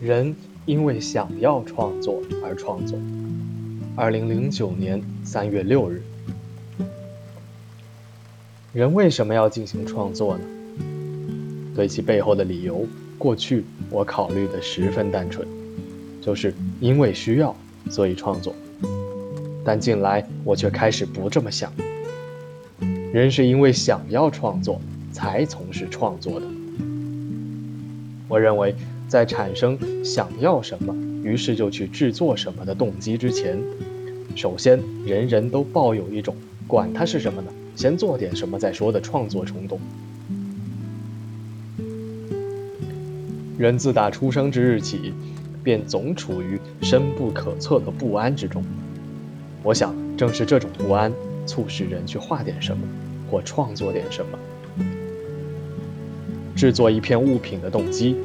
人因为想要创作而创作。二零零九年三月六日，人为什么要进行创作呢？对其背后的理由，过去我考虑的十分单纯，就是因为需要，所以创作。但近来我却开始不这么想。人是因为想要创作才从事创作的。我认为。在产生想要什么，于是就去制作什么的动机之前，首先人人都抱有一种管它是什么呢，先做点什么再说的创作冲动。人自打出生之日起，便总处于深不可测的不安之中。我想，正是这种不安，促使人去画点什么，或创作点什么。制作一片物品的动机。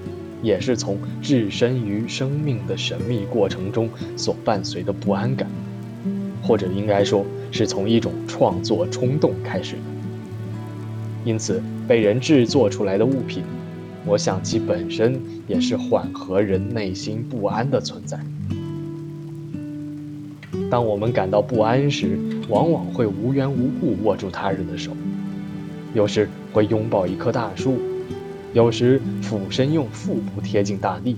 也是从置身于生命的神秘过程中所伴随的不安感，或者应该说是从一种创作冲动开始的。因此，被人制作出来的物品，我想其本身也是缓和人内心不安的存在。当我们感到不安时，往往会无缘无故握住他人的手，有时会拥抱一棵大树。有时俯身用腹部贴近大地，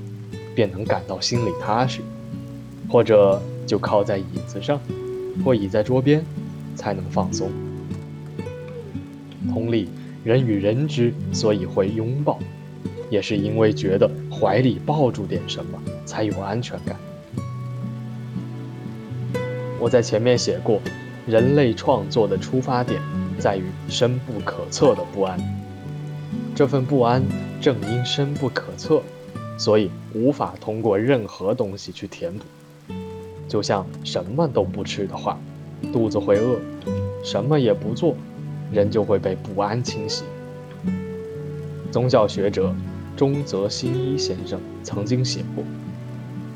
便能感到心里踏实；或者就靠在椅子上，或倚在桌边，才能放松。同理，人与人之所以会拥抱，也是因为觉得怀里抱住点什么才有安全感。我在前面写过，人类创作的出发点在于深不可测的不安。这份不安正因深不可测，所以无法通过任何东西去填补。就像什么都不吃的话，肚子会饿；什么也不做，人就会被不安侵袭。宗教学者中泽新一先生曾经写过：“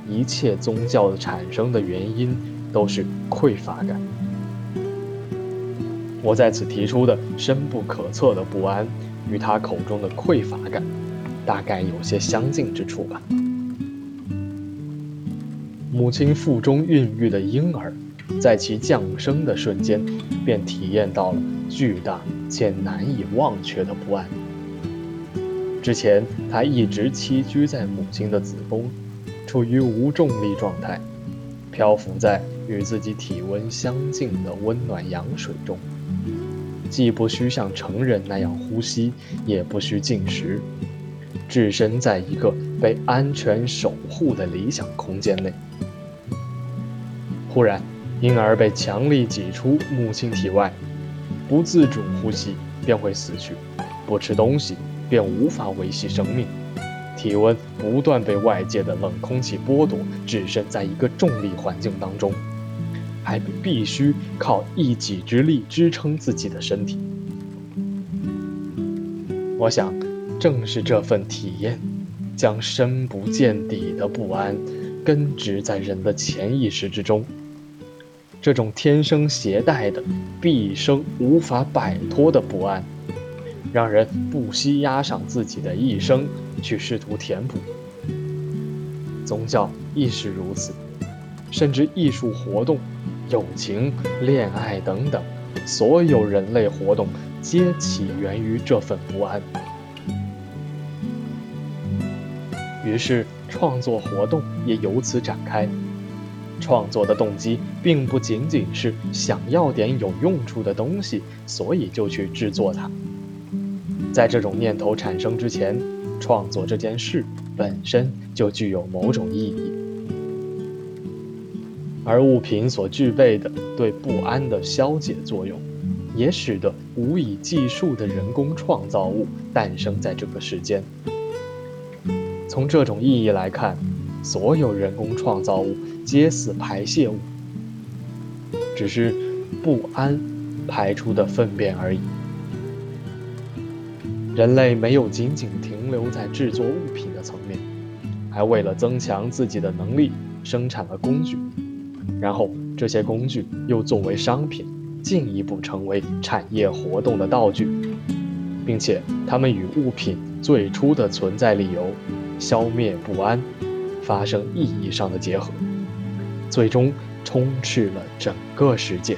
一切宗教的产生的原因都是匮乏感。”我在此提出的深不可测的不安。与他口中的匮乏感，大概有些相近之处吧。母亲腹中孕育的婴儿，在其降生的瞬间，便体验到了巨大且难以忘却的不安。之前，他一直栖居在母亲的子宫，处于无重力状态，漂浮在与自己体温相近的温暖羊水中。既不需像成人那样呼吸，也不需进食，置身在一个被安全守护的理想空间内。忽然，婴儿被强力挤出母亲体外，不自主呼吸便会死去，不吃东西便无法维系生命，体温不断被外界的冷空气剥夺，置身在一个重力环境当中。还必须靠一己之力支撑自己的身体。我想，正是这份体验，将深不见底的不安根植在人的潜意识之中。这种天生携带的、毕生无法摆脱的不安，让人不惜押上自己的一生去试图填补。宗教亦是如此，甚至艺术活动。友情、恋爱等等，所有人类活动皆起源于这份不安。于是，创作活动也由此展开。创作的动机并不仅仅是想要点有用处的东西，所以就去制作它。在这种念头产生之前，创作这件事本身就具有某种意义。而物品所具备的对不安的消解作用，也使得无以计数的人工创造物诞生在这个世间。从这种意义来看，所有人工创造物皆似排泄物，只是不安排出的粪便而已。人类没有仅仅停留在制作物品的层面，还为了增强自己的能力生产了工具，然后这些工具又作为商品，进一步成为产业活动的道具，并且它们与物品最初的存在理由——消灭不安——发生意义上的结合，最终充斥了整个世界。